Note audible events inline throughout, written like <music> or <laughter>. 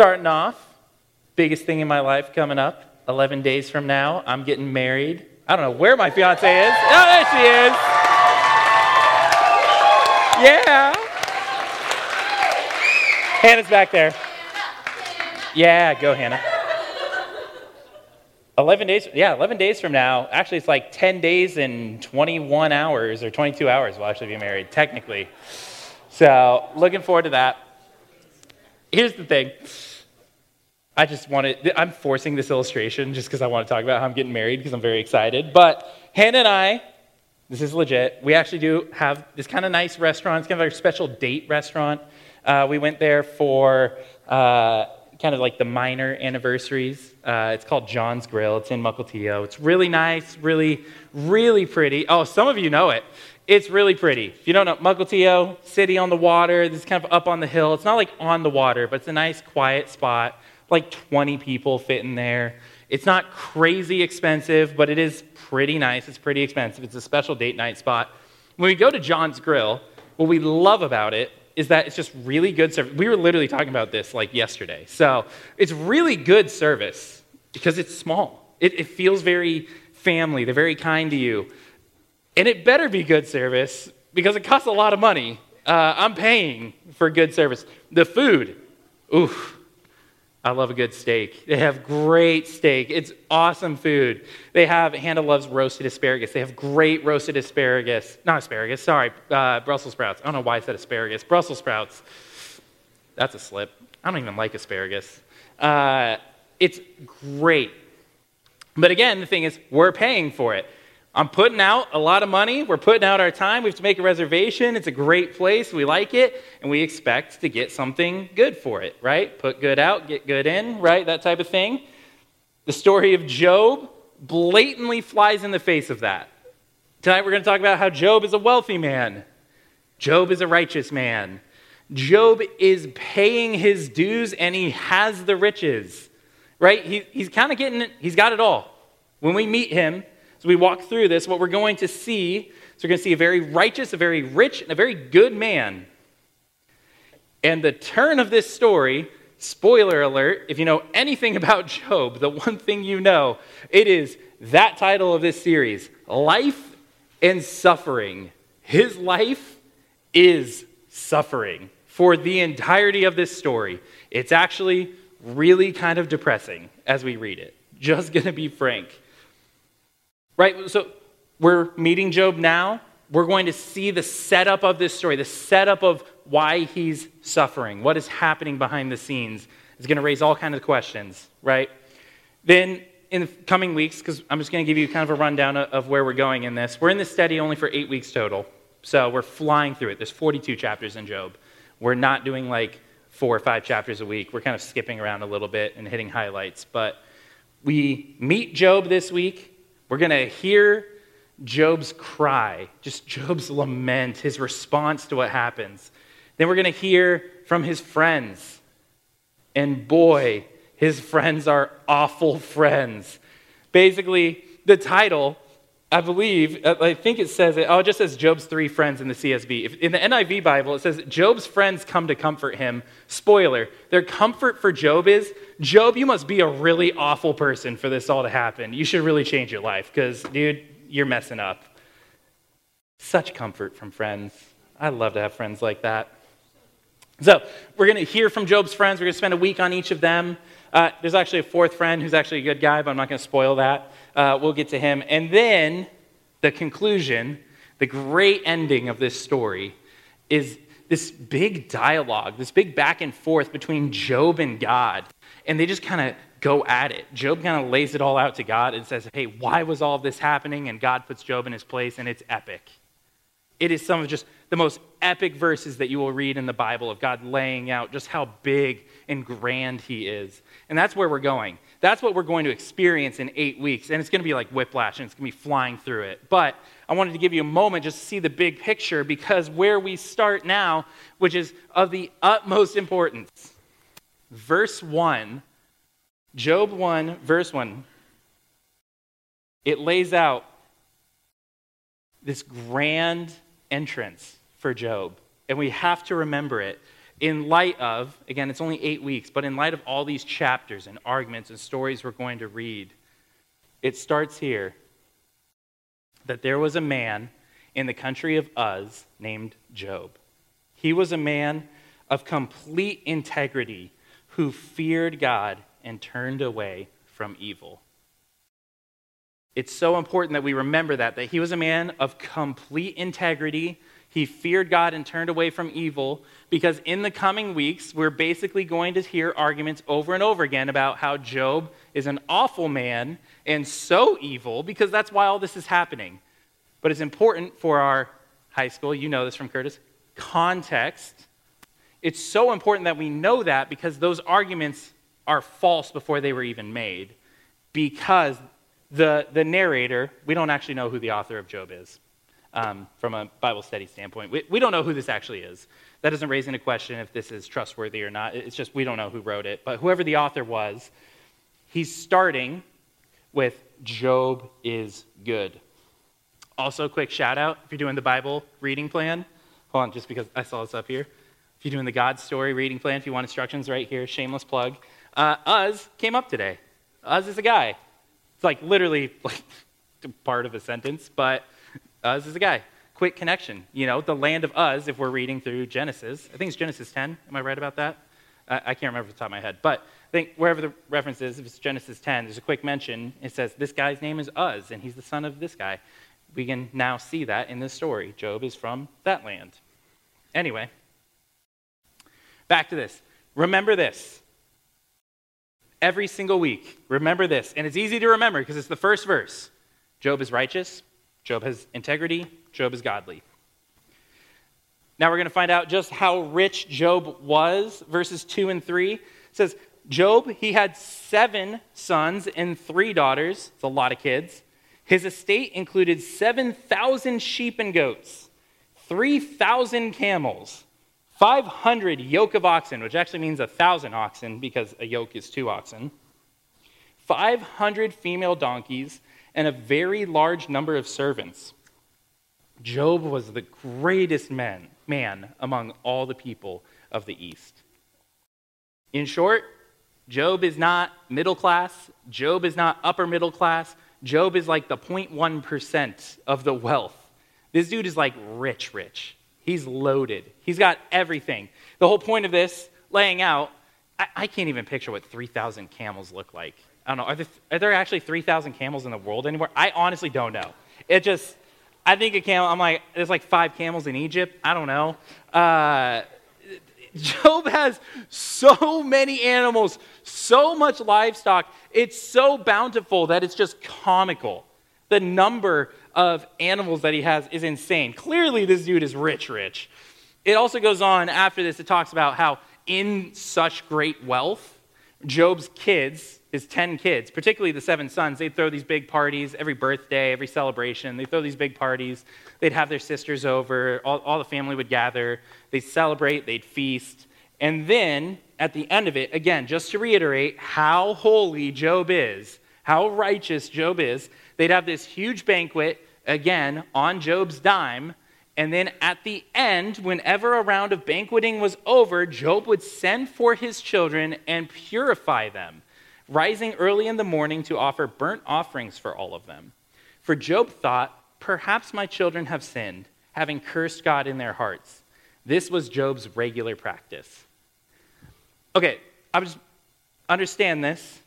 starting off, biggest thing in my life coming up. 11 days from now, I'm getting married. I don't know where my fiance is. Oh, there she is. Yeah. Hannah's back there. Yeah, go, Hannah. 11 days, yeah, 11 days from now. Actually, it's like 10 days and 21 hours or 22 hours we'll actually be married, technically. So, looking forward to that. Here's the thing I just wanted, I'm forcing this illustration just because I want to talk about how I'm getting married because I'm very excited. But Hannah and I, this is legit, we actually do have this kind of nice restaurant. It's kind of our special date restaurant. Uh, we went there for uh, kind of like the minor anniversaries. Uh, it's called John's Grill. It's in Mukilteo. It's really nice, really, really pretty. Oh, some of you know it. It's really pretty. If you don't know, Mukilteo, city on the water. This is kind of up on the hill. It's not like on the water, but it's a nice, quiet spot like 20 people fit in there. It's not crazy expensive, but it is pretty nice. It's pretty expensive. It's a special date night spot. When we go to John's Grill, what we love about it is that it's just really good service. We were literally talking about this like yesterday. So it's really good service because it's small. It, it feels very family. They're very kind to you. And it better be good service because it costs a lot of money. Uh, I'm paying for good service. The food, oof I love a good steak. They have great steak. It's awesome food. They have, Hannah loves roasted asparagus. They have great roasted asparagus. Not asparagus, sorry, uh, Brussels sprouts. I don't know why I said asparagus. Brussels sprouts. That's a slip. I don't even like asparagus. Uh, it's great. But again, the thing is, we're paying for it. I'm putting out a lot of money. We're putting out our time. We have to make a reservation. It's a great place. We like it. And we expect to get something good for it, right? Put good out, get good in, right? That type of thing. The story of Job blatantly flies in the face of that. Tonight we're going to talk about how Job is a wealthy man, Job is a righteous man. Job is paying his dues and he has the riches, right? He, he's kind of getting it, he's got it all. When we meet him, as we walk through this, what we're going to see is we're going to see a very righteous, a very rich, and a very good man. And the turn of this story, spoiler alert, if you know anything <laughs> about Job, the one thing you know, it is that title of this series Life and Suffering. His life is suffering for the entirety of this story. It's actually really kind of depressing as we read it. Just going to be frank. Right? So we're meeting Job now. We're going to see the setup of this story, the setup of why he's suffering, what is happening behind the scenes. Is going to raise all kinds of questions, right? Then in the coming weeks, because I'm just going to give you kind of a rundown of where we're going in this. We're in this study only for eight weeks total. So we're flying through it. There's 42 chapters in Job. We're not doing like four or five chapters a week. We're kind of skipping around a little bit and hitting highlights. But we meet Job this week. We're going to hear Job's cry, just Job's lament, his response to what happens. Then we're going to hear from his friends. And boy, his friends are awful friends. Basically, the title, I believe, uh, I think it says it, oh, it just says Job's three friends in the CSB. If, in the NIV Bible, it says Job's friends come to comfort him. Spoiler, their comfort for Job is Job, you must be a really awful person for this all to happen. You should really change your life because, dude, you're messing up. Such comfort from friends. I love to have friends like that. So, we're going to hear from Job's friends. We're going to spend a week on each of them. Uh, there's actually a fourth friend who's actually a good guy, but I'm not going to spoil that. Uh, we'll get to him. And then the conclusion, the great ending of this story, is this big dialogue, this big back and forth between Job and God and they just kind of go at it. Job kind of lays it all out to God and says, Hey, why was all this happening? And God puts Job in his place, and it's epic. It is some of just the most epic verses that you will read in the Bible of God laying out just how big and grand he is. And that's where we're going. That's what we're going to experience in eight weeks. And it's going to be like whiplash and it's going to be flying through it. But I wanted to give you a moment just to see the big picture because where we start now, which is of the utmost importance, verse 1, Job 1, verse 1, it lays out this grand entrance for Job. And we have to remember it. in light of, again, it's only eight weeks, but in light of all these chapters and arguments and stories we're going to read, it starts here that there was a man in the country of Uz named Job. He was a man of complete integrity who feared God and turned away from evil. It's so important that we remember that, that he was a man of complete integrity. He feared God and turned away from evil because in the coming weeks, we're basically going to hear arguments over and over again about how Job is an awful man and so evil because that's why all this is happening. But it's important for our high school, you know this from Curtis, context. It's so important that we know that because those arguments are false before they were even made. Because the, the narrator, we don't actually know who the author of Job is um, from a Bible study standpoint. We, we don't know who this actually is. That doesn't raise any question if this is trustworthy or not. It's just we don't know who wrote it. But whoever the author was, he's starting with Job is good. Also, quick shout out if you're doing the Bible reading plan. Hold on, just because I saw this up here. If you're doing the God story reading plan, if you want instructions right here, shameless plug. Uh, Uz came up today. Uz is a guy. It's like literally <laughs> like part of a sentence, but Uz is a guy. Quick connection. You know, the land of Uz, if we're reading through Genesis, I think it's Genesis 10. Am I right about that? I, I can't remember off the top of my head. But I think wherever the reference is, if it's Genesis 10, there's a quick mention. It says, This guy's name is Uz, and he's the son of this guy. We can now see that in this story. Job is from that land. Anyway, back to this. Remember this every single week. Remember this. And it's easy to remember because it's the first verse. Job is righteous, Job has integrity, Job is godly. Now we're going to find out just how rich Job was. Verses 2 and 3 it says, Job, he had seven sons and three daughters. It's a lot of kids. His estate included 7,000 sheep and goats, 3,000 camels, 500 yoke of oxen, which actually means a 1,000 oxen because a yoke is two oxen, 500 female donkeys, and a very large number of servants. Job was the greatest man, man among all the people of the East. In short, Job is not middle class. Job is not upper middle class. Job is like the 0.1% of the wealth. This dude is like rich, rich. He's loaded. He's got everything. The whole point of this, laying out, I, I can't even picture what 3,000 camels look like. I don't know. Are there, are there actually 3,000 camels in the world anywhere? I honestly don't know. It just, I think a camel, I'm like, there's like five camels in Egypt. I don't know. Uh, <laughs> Job has so many animals, so much livestock. It's so bountiful that it's just comical. The number of animals that he has is insane. Clearly, this dude is rich, rich. It also goes on after this, it talks about how in such great wealth, Job's kids, his 10 kids, particularly the seven sons, they'd throw these big parties every birthday, every celebration. They'd throw these big parties. They'd have their sisters over. All, all the family would gather. They'd celebrate. They'd feast. And then at the end of it, again, just to reiterate how holy Job is, how righteous Job is, they'd have this huge banquet, again, on Job's dime. And then at the end, whenever a round of banqueting was over, Job would send for his children and purify them rising early in the morning to offer burnt offerings for all of them. For Job thought, Perhaps my children have sinned, having cursed God in their hearts. This was Job's regular practice. Okay, I just understand this.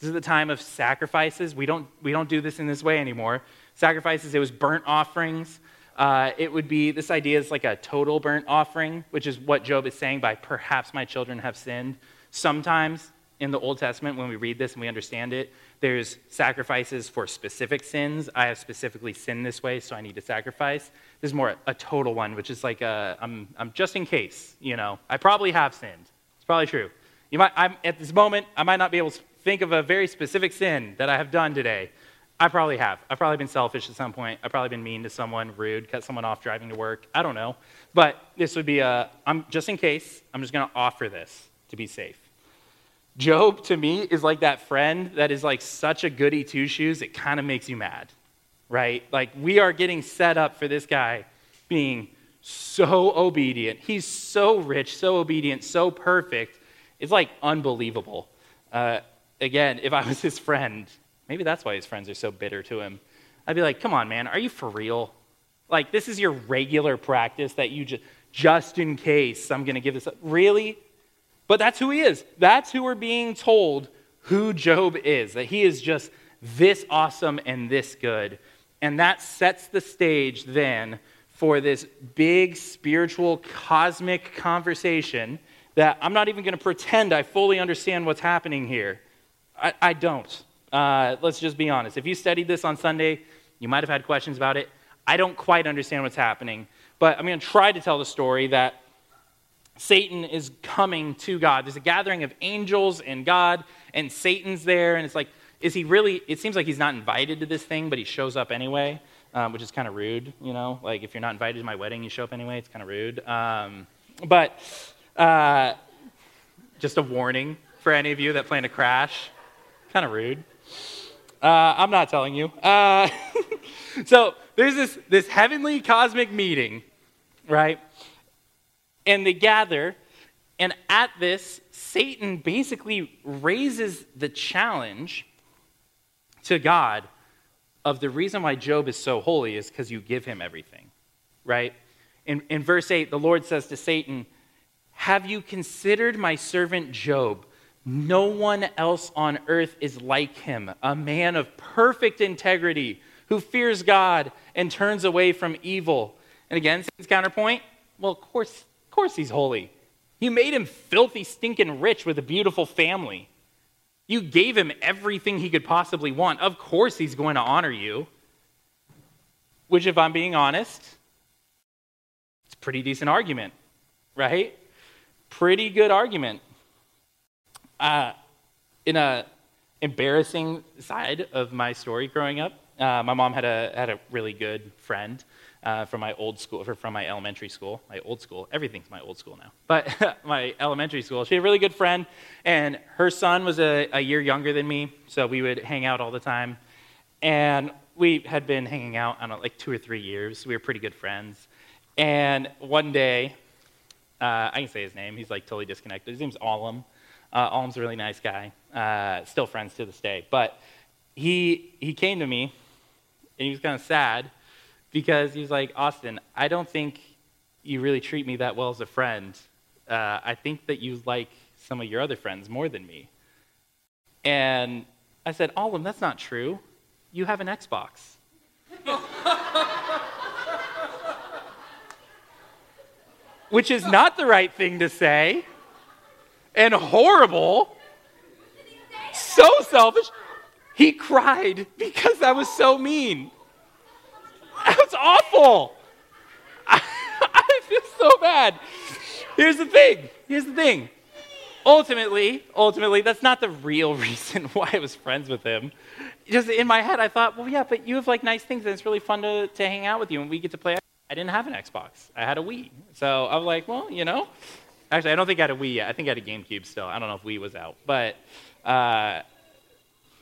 This is the time of sacrifices. We don't, we don't do this in this way anymore. Sacrifices, it was burnt offerings. Uh, it would be this idea is like a total burnt offering, which is what Job is saying by perhaps my children have sinned. Sometimes in the Old Testament, when we read this and we understand it, there's sacrifices for specific sins. I have specifically sinned this way, so I need to sacrifice. This is more a total one, which is like a, I'm, I'm just in case, you know, I probably have sinned. It's probably true. You might, I'm, at this moment, I might not be able to think of a very specific sin that I have done today. I probably have. I've probably been selfish at some point. I've probably been mean to someone, rude, cut someone off driving to work. I don't know. But this would be a, I'm just in case, I'm just going to offer this to be safe. Job, to me, is like that friend that is like such a goody two shoes, it kind of makes you mad, right? Like, we are getting set up for this guy being so obedient. He's so rich, so obedient, so perfect. It's like unbelievable. Uh, again, if I was his friend, maybe that's why his friends are so bitter to him. I'd be like, come on, man, are you for real? Like, this is your regular practice that you just, just in case I'm going to give this up. Really? But that's who he is. That's who we're being told who Job is, that he is just this awesome and this good. And that sets the stage then for this big spiritual cosmic conversation that I'm not even going to pretend I fully understand what's happening here. I, I don't. Uh, let's just be honest. If you studied this on Sunday, you might have had questions about it. I don't quite understand what's happening, but I'm going to try to tell the story that Satan is coming to God. There's a gathering of angels and God, and Satan's there, and it's like, is he really? It seems like he's not invited to this thing, but he shows up anyway, um, which is kind of rude, you know? Like, if you're not invited to my wedding, you show up anyway, it's kind of rude. Um, but uh, just a warning for any of you that plan to crash. Kind of rude. Uh, I'm not telling you. Uh, <laughs> so there's this, this heavenly cosmic meeting, right? And they gather, and at this, Satan basically raises the challenge to God of the reason why Job is so holy is because you give him everything, right? In, in verse 8, the Lord says to Satan, Have you considered my servant Job? No one else on earth is like him, a man of perfect integrity who fears God and turns away from evil. And again, Satan's counterpoint well, of course, of course he's holy. You made him filthy, stinking rich with a beautiful family. You gave him everything he could possibly want. Of course he's going to honor you. Which, if I'm being honest, it's a pretty decent argument, right? Pretty good argument. Uh, in a embarrassing side of my story growing up, uh, my mom had a, had a really good friend uh, from my old school, from my elementary school, my old school. Everything's my old school now. But <laughs> my elementary school, she had a really good friend, and her son was a, a year younger than me, so we would hang out all the time. And we had been hanging out, I don't know, like two or three years. We were pretty good friends. And one day, uh, I can say his name, he's like totally disconnected. His name's Alam. Uh, Alam's a really nice guy, uh, still friends to this day. But he, he came to me, and he was kind of sad because he was like, Austin, I don't think you really treat me that well as a friend. Uh, I think that you like some of your other friends more than me. And I said, Alam, that's not true. You have an Xbox. <laughs> Which is not the right thing to say, and horrible. So selfish. He cried because I was so mean. That's awful. I, <laughs> I feel so bad. Here's the thing. Here's the thing. Ultimately, ultimately, that's not the real <laughs> reason why I was friends with him. Just in my head, I thought, well, yeah, but you have like nice things, and it's really fun to, to hang out with you, and we get to play. I didn't have an Xbox. I had a Wii. So I was like, well, you know. Actually, I don't think I had a Wii yet. I think I had a GameCube still. I don't know if Wii was out. But, uh,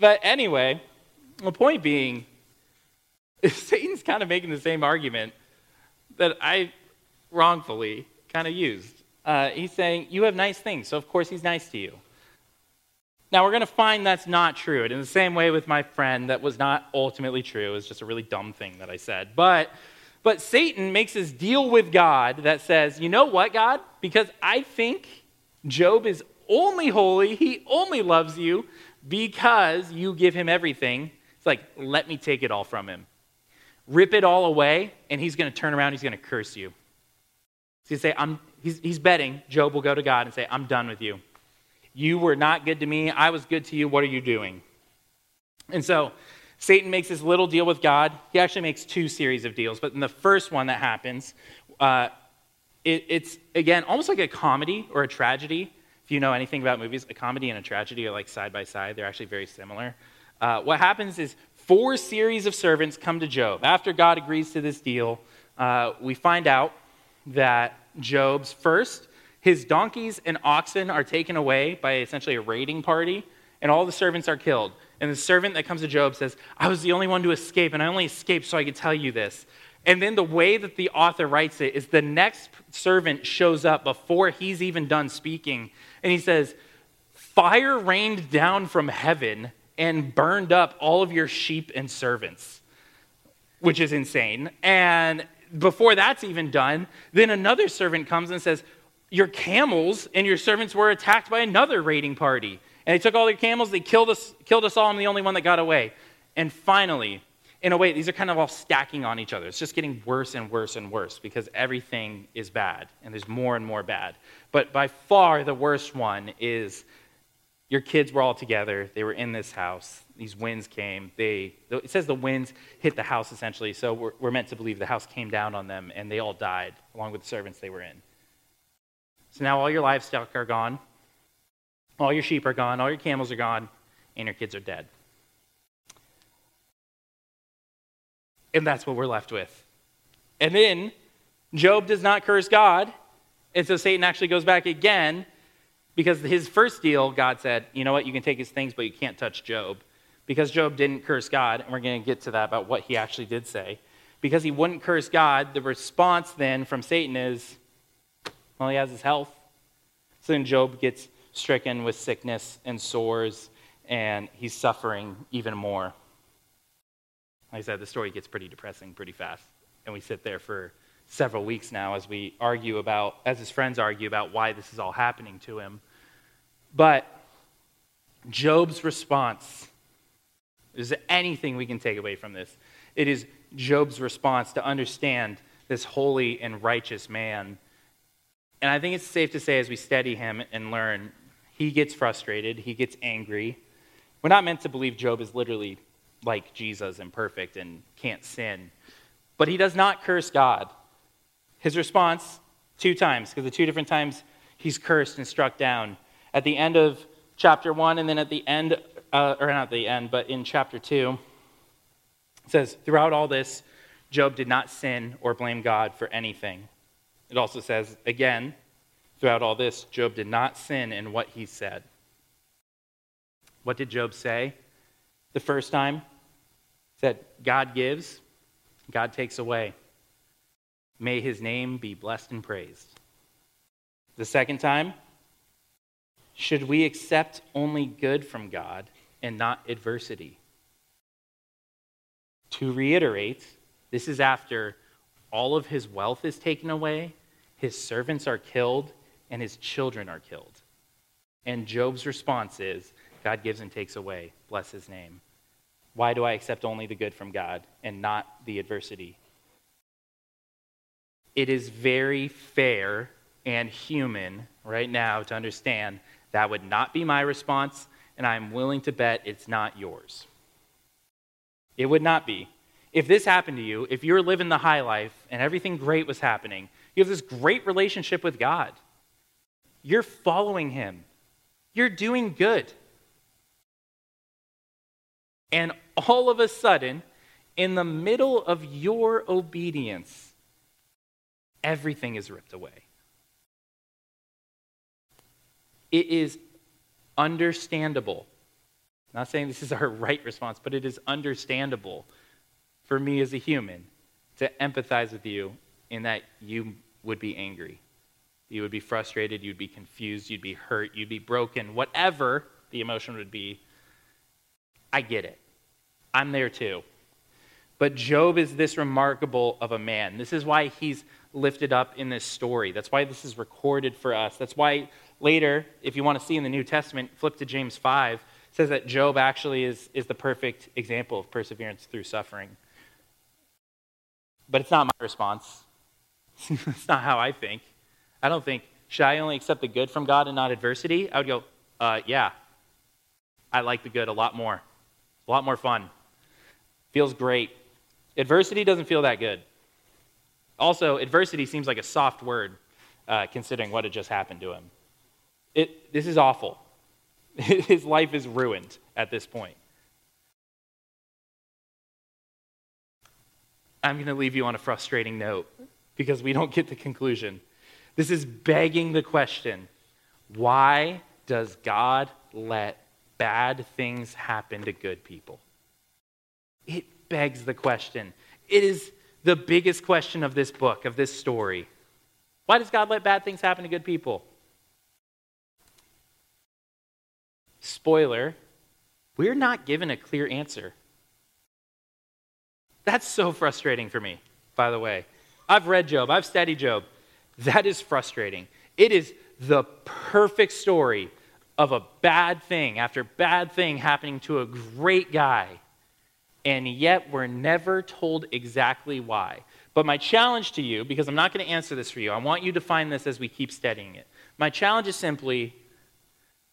but anyway, the point being, <laughs> Satan's kind of making the same argument that I wrongfully kind of used. Uh, he's saying, You have nice things, so of course he's nice to you. Now, we're going to find that's not true. And in the same way with my friend, that was not ultimately true. It was just a really dumb thing that I said. But, but Satan makes this deal with God that says, You know what, God? Because I think Job is only holy, he only loves you because you give him everything. It's like, let me take it all from him rip it all away, and he's going to turn around, he's going to curse you. Going to say, I'm, he's, he's betting Job will go to God and say, I'm done with you. You were not good to me. I was good to you. What are you doing? And so Satan makes this little deal with God. He actually makes two series of deals. But in the first one that happens, uh, it, it's, again, almost like a comedy or a tragedy. If you know anything about movies, a comedy and a tragedy are like side by side. They're actually very similar. Uh, what happens is four series of servants come to Job. After God agrees to this deal, uh, we find out that Job's first, his donkeys and oxen are taken away by essentially a raiding party, and all the servants are killed. And the servant that comes to Job says, I was the only one to escape, and I only escaped so I could tell you this. And then the way that the author writes it is the next servant shows up before he's even done speaking, and he says, Fire rained down from heaven and burned up all of your sheep and servants, which is insane. And before that's even done, then another servant comes and says, Your camels and your servants were attacked by another raiding party. And they took all their camels, they killed us, killed us all, I'm the only one that got away. And finally, in a way, these are kind of all stacking on each other. It's just getting worse and worse and worse because everything is bad and there's more and more bad. But by far, the worst one is your kids were all together. They were in this house. These winds came. They, it says the winds hit the house essentially, so we're, we're meant to believe the house came down on them and they all died along with the servants they were in. So now all your livestock are gone, all your sheep are gone, all your camels are gone, and your kids are dead. And that's what we're left with. And then Job does not curse God. And so Satan actually goes back again because his first deal, God said, you know what, you can take his things, but you can't touch Job. Because Job didn't curse God, and we're going to get to that about what he actually did say. Because he wouldn't curse God, the response then from Satan is, well, he has his health. So then Job gets stricken with sickness and sores, and he's suffering even more. Like I said, the story gets pretty depressing pretty fast. And we sit there for several weeks now as we argue about, as his friends argue about why this is all happening to him. But Job's response is anything we can take away from this. It is Job's response to understand this holy and righteous man. And I think it's safe to say, as we study him and learn, he gets frustrated, he gets angry. We're not meant to believe Job is literally like Jesus and perfect and can't sin. But he does not curse God. His response, two times, because the two different times he's cursed and struck down. At the end of chapter 1, and then at the end, uh, or not the end, but in chapter 2, it says, Throughout all this, Job did not sin or blame God for anything. It also says, again, throughout all this, Job did not sin in what he said. What did Job say? The first time, said, God gives, God takes away. May his name be blessed and praised. The second time, should we accept only good from God and not adversity? To reiterate, this is after all of his wealth is taken away, his servants are killed, and his children are killed. And Job's response is God gives and takes away. Bless his name. Why do I accept only the good from God and not the adversity? It is very fair and human right now to understand that would not be my response, and I'm willing to bet it's not yours. It would not be. If this happened to you, if you're living the high life and everything great was happening, you have this great relationship with God. You're following Him. You're doing good. And all of a sudden, in the middle of your obedience, everything is ripped away. It is understandable. I'm not saying this is our <laughs> right response, but it is understandable for me as a human to empathize with you in that you would be angry. You would be frustrated, you'd be confused, you'd be hurt, you'd be broken, whatever the emotion would be. I get it. I'm there too. But Job is this remarkable of a man. This is why he's lifted up in this story. That's why this is recorded for us. That's why later, if you want to see in the New Testament, flip to James 5, says that Job actually is, is the perfect example of perseverance through suffering. But it's not my response. <laughs> it's not how I think. I don't think, should I only accept the good from God and not adversity? I would go, uh, yeah. I like the good a lot more. A lot more fun. Feels great. Adversity doesn't feel that good. Also, adversity seems like a soft word uh, considering what had just happened to him. It, this is awful. <laughs> His life is ruined at this point. I'm going to leave you on a frustrating note because we don't get the conclusion. This is begging the question why does God let bad things happen to good people? It begs the question. It is the biggest question of this book, of this story. Why does God let bad things happen to good people? Spoiler, we're not given a clear answer. That's so frustrating for me, by the way. I've read Job, I've studied Job. That is frustrating. It is the perfect story of a bad thing after bad thing happening to a great guy. And yet we're never told exactly why. But my challenge to you, because I'm not going to answer this for you, I want you to find this as we keep studying it. My challenge is simply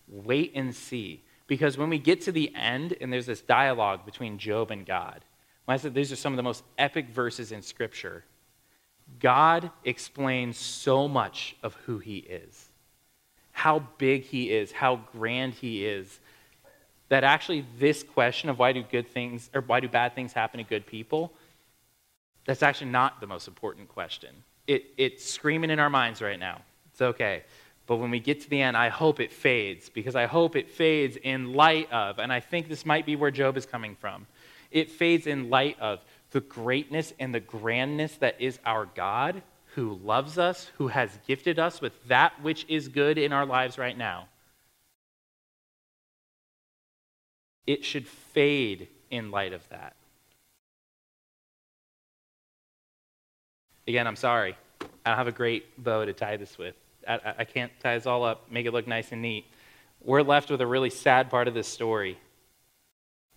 wait and see. Because when we get to the end and there's this dialogue between Job and God, I said these are some of the most epic verses in Scripture, God explains so much of who He is, how big He is, how grand He is, that actually this question of why do good things or why do bad things happen to good people, that's actually not the most important question. It, it's screaming in our minds right now. It's okay. But when we get to the end, I hope it fades because I hope it fades in light of, and I think this might be where Job is coming from. It fades in light of the greatness and the grandness that is our God who loves us, who has gifted us with that which is good in our lives right now. It should fade in light of that. Again, I'm sorry. I don't have a great bow to tie this with. I, I can't tie this all up, make it look nice and neat. We're left with a really sad part of this story.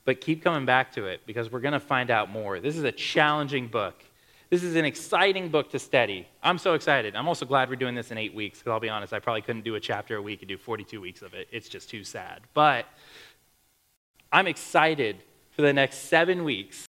But keep coming back to it because we're going to find out more. This is a challenging book. This is an exciting book to study. I'm so excited. I'm also glad we're doing this in eight weeks because I'll be honest, I probably couldn't do a chapter a week and do 42 weeks of it. It's just too sad. But I'm excited for the next seven weeks